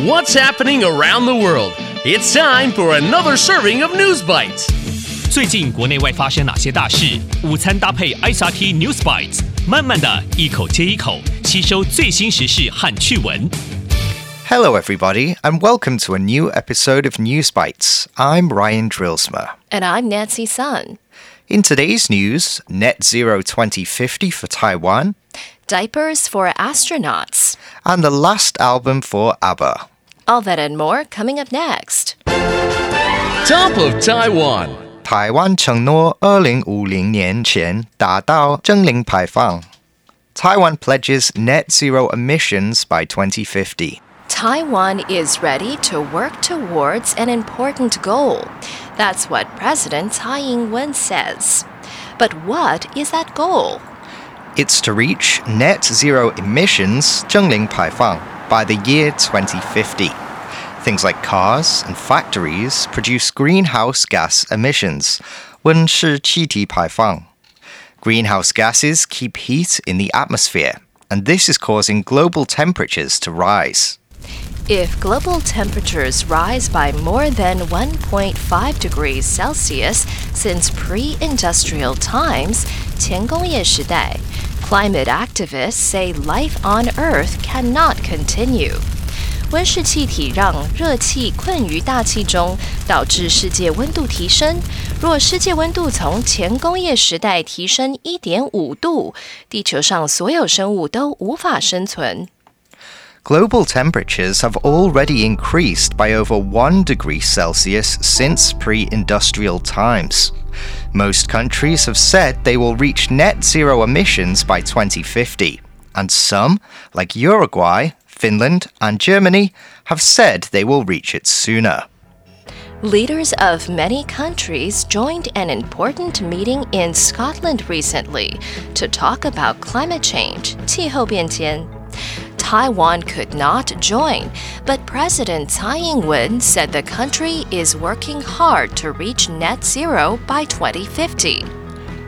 What's happening around the world? It's time for another serving of News Bites. 最近国内外发生哪些大事？午餐搭配 ICRT News Bites，慢慢的一口接一口吸收最新时事和趣闻。Hello, everybody, and welcome to a new episode of News Bites. I'm Ryan Drillsma. And I'm Nancy Sun. In today's news, Net Zero 2050 for Taiwan, diapers for astronauts, and the last album for ABBA. All that and more coming up next. Top of Taiwan. 台湾承诺2050年前达到净零排放. Taiwan pledges net zero emissions by 2050. Taiwan is ready to work towards an important goal. That's what President Tsai Ing wen says. But what is that goal? It's to reach net zero emissions 净零排放 by the year 2050. Things like cars and factories produce greenhouse gas emissions 温室气体排放. Greenhouse gases keep heat in the atmosphere, and this is causing global temperatures to rise. If global temperatures rise by more than 1.5 degrees Celsius since pre industrial times, 前工业时代, climate activists say life on Earth cannot continue. 温室气体让热气困于大气中，导致世界温度提升。若世界温度从前工业时代提升1.5度，地球上所有生物都无法生存。 Global temperatures have already increased by over 1 degree Celsius since pre industrial times. Most countries have said they will reach net zero emissions by 2050, and some, like Uruguay, Finland, and Germany, have said they will reach it sooner. Leaders of many countries joined an important meeting in Scotland recently to talk about climate change, 气候变迁. Taiwan could not join, but President Tsai Ing wen said the country is working hard to reach net zero by 2050.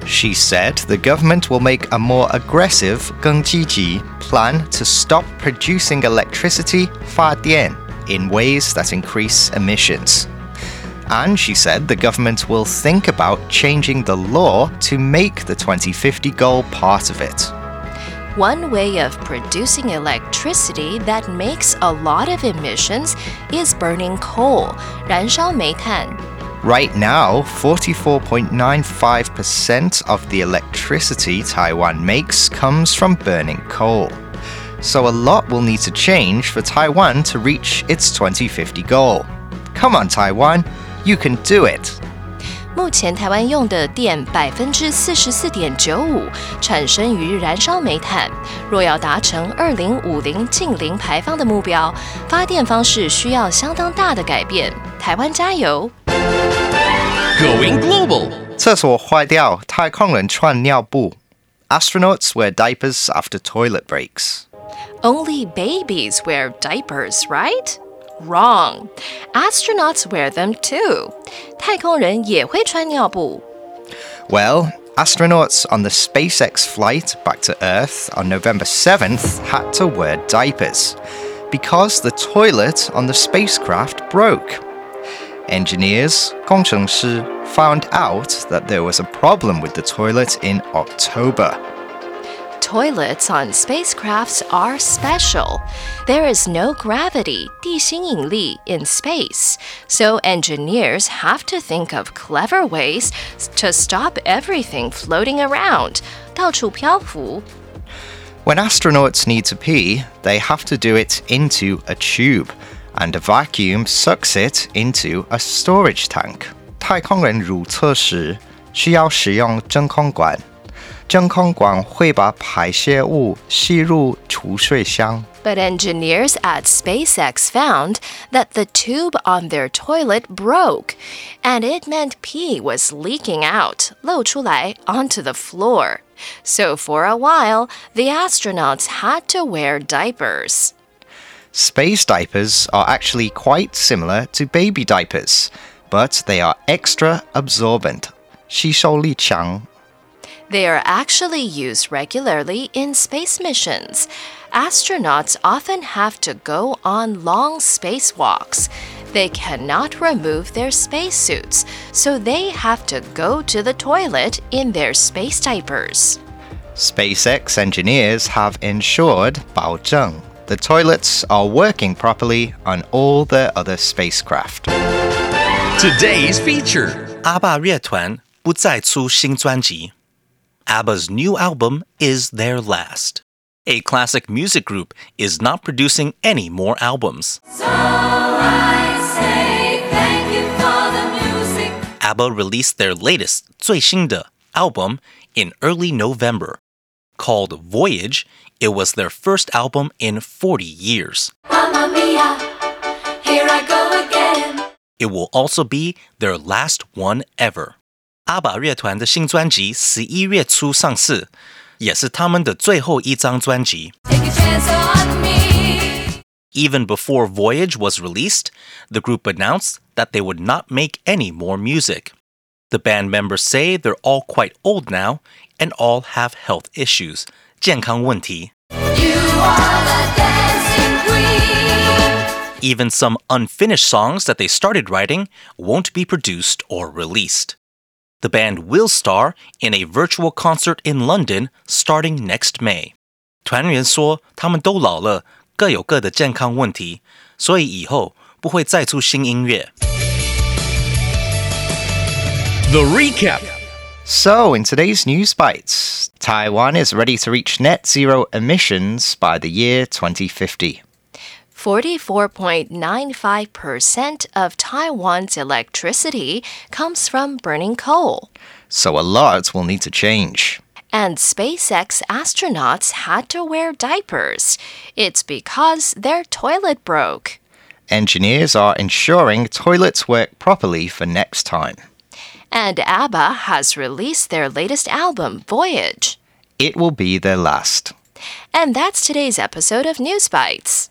She said the government will make a more aggressive Gengjiji plan to stop producing electricity Fadian in ways that increase emissions. And she said the government will think about changing the law to make the 2050 goal part of it. One way of producing electricity that makes a lot of emissions is burning coal, 燃烧煤炭. Right now, 44.95% of the electricity Taiwan makes comes from burning coal. So a lot will need to change for Taiwan to reach its 2050 goal. Come on, Taiwan, you can do it. 目前台湾用的电百分之四十四点九五产生于燃烧煤炭。若要达成二零五零近零排放的目标，发电方式需要相当大的改变。台湾加油！Going global. 厕所坏掉，太空人穿尿布. Astronauts wear diapers after toilet breaks. Only babies wear diapers, right? Wrong. Astronauts wear them too. 太空人也会穿尿布。 Well, astronauts on the SpaceX flight back to Earth on November 7th had to wear diapers because the toilet on the spacecraft broke. Engineers, 工程师, found out that there was a problem with the toilet in October. Toilets on spacecrafts are special. There is no gravity, 地心引力 in space, so engineers have to think of clever ways to stop everything floating around. 到处漂浮。 When astronauts need to pee, they have to do it into a tube, and a vacuum sucks it into a storage tank. 太空人如厕时需要使用真空管， 真空管会把排泄物吸入储水箱。 But engineers at SpaceX found that the tube on their toilet broke, and it meant pee was leaking out, 漏出来 onto the floor. So for a while, the astronauts had to wear diapers. Space diapers are actually quite similar to baby diapers, but they are extra absorbent. 吸收力强。 They are actually used regularly in space missions. Astronauts often have to go on long spacewalks. They cannot remove their spacesuits, so they have to go to the toilet in their space diapers. SpaceX engineers have ensured 保证 the toilets are working properly on all their other spacecraft. Today's feature. 阿爸乐团不再出新专辑。 ABBA's new album is their last. A classic music group is not producing any more albums. ABBA released their latest 最新的 album in early November. Called Voyage, it was their first album in 40 years. It will also be their last one ever. 阿爸乐团的新专辑十一月初上市，也是他们的最后一张专辑。Even before Voyage was released, the group announced that they would not make any more music. The band members say they're all quite old now and all have health issues. 健康问题。Even some unfinished songs that they started writing won't be produced or released. The band will star in a virtual concert in London starting next May. 团员说，他们都老了，各有各的健康问题，所以以后不会再出新音乐。The recap. So, in today's news bites, Taiwan is ready to reach net zero emissions by the year 2050. 44.95% of Taiwan's electricity comes from burning coal. So, a lot will need to change. And SpaceX astronauts had to wear diapers. It's because their toilet broke. Engineers are ensuring toilets work properly for next time. And ABBA has released their latest album, Voyage. It will be their last. And that's today's episode of News Bites.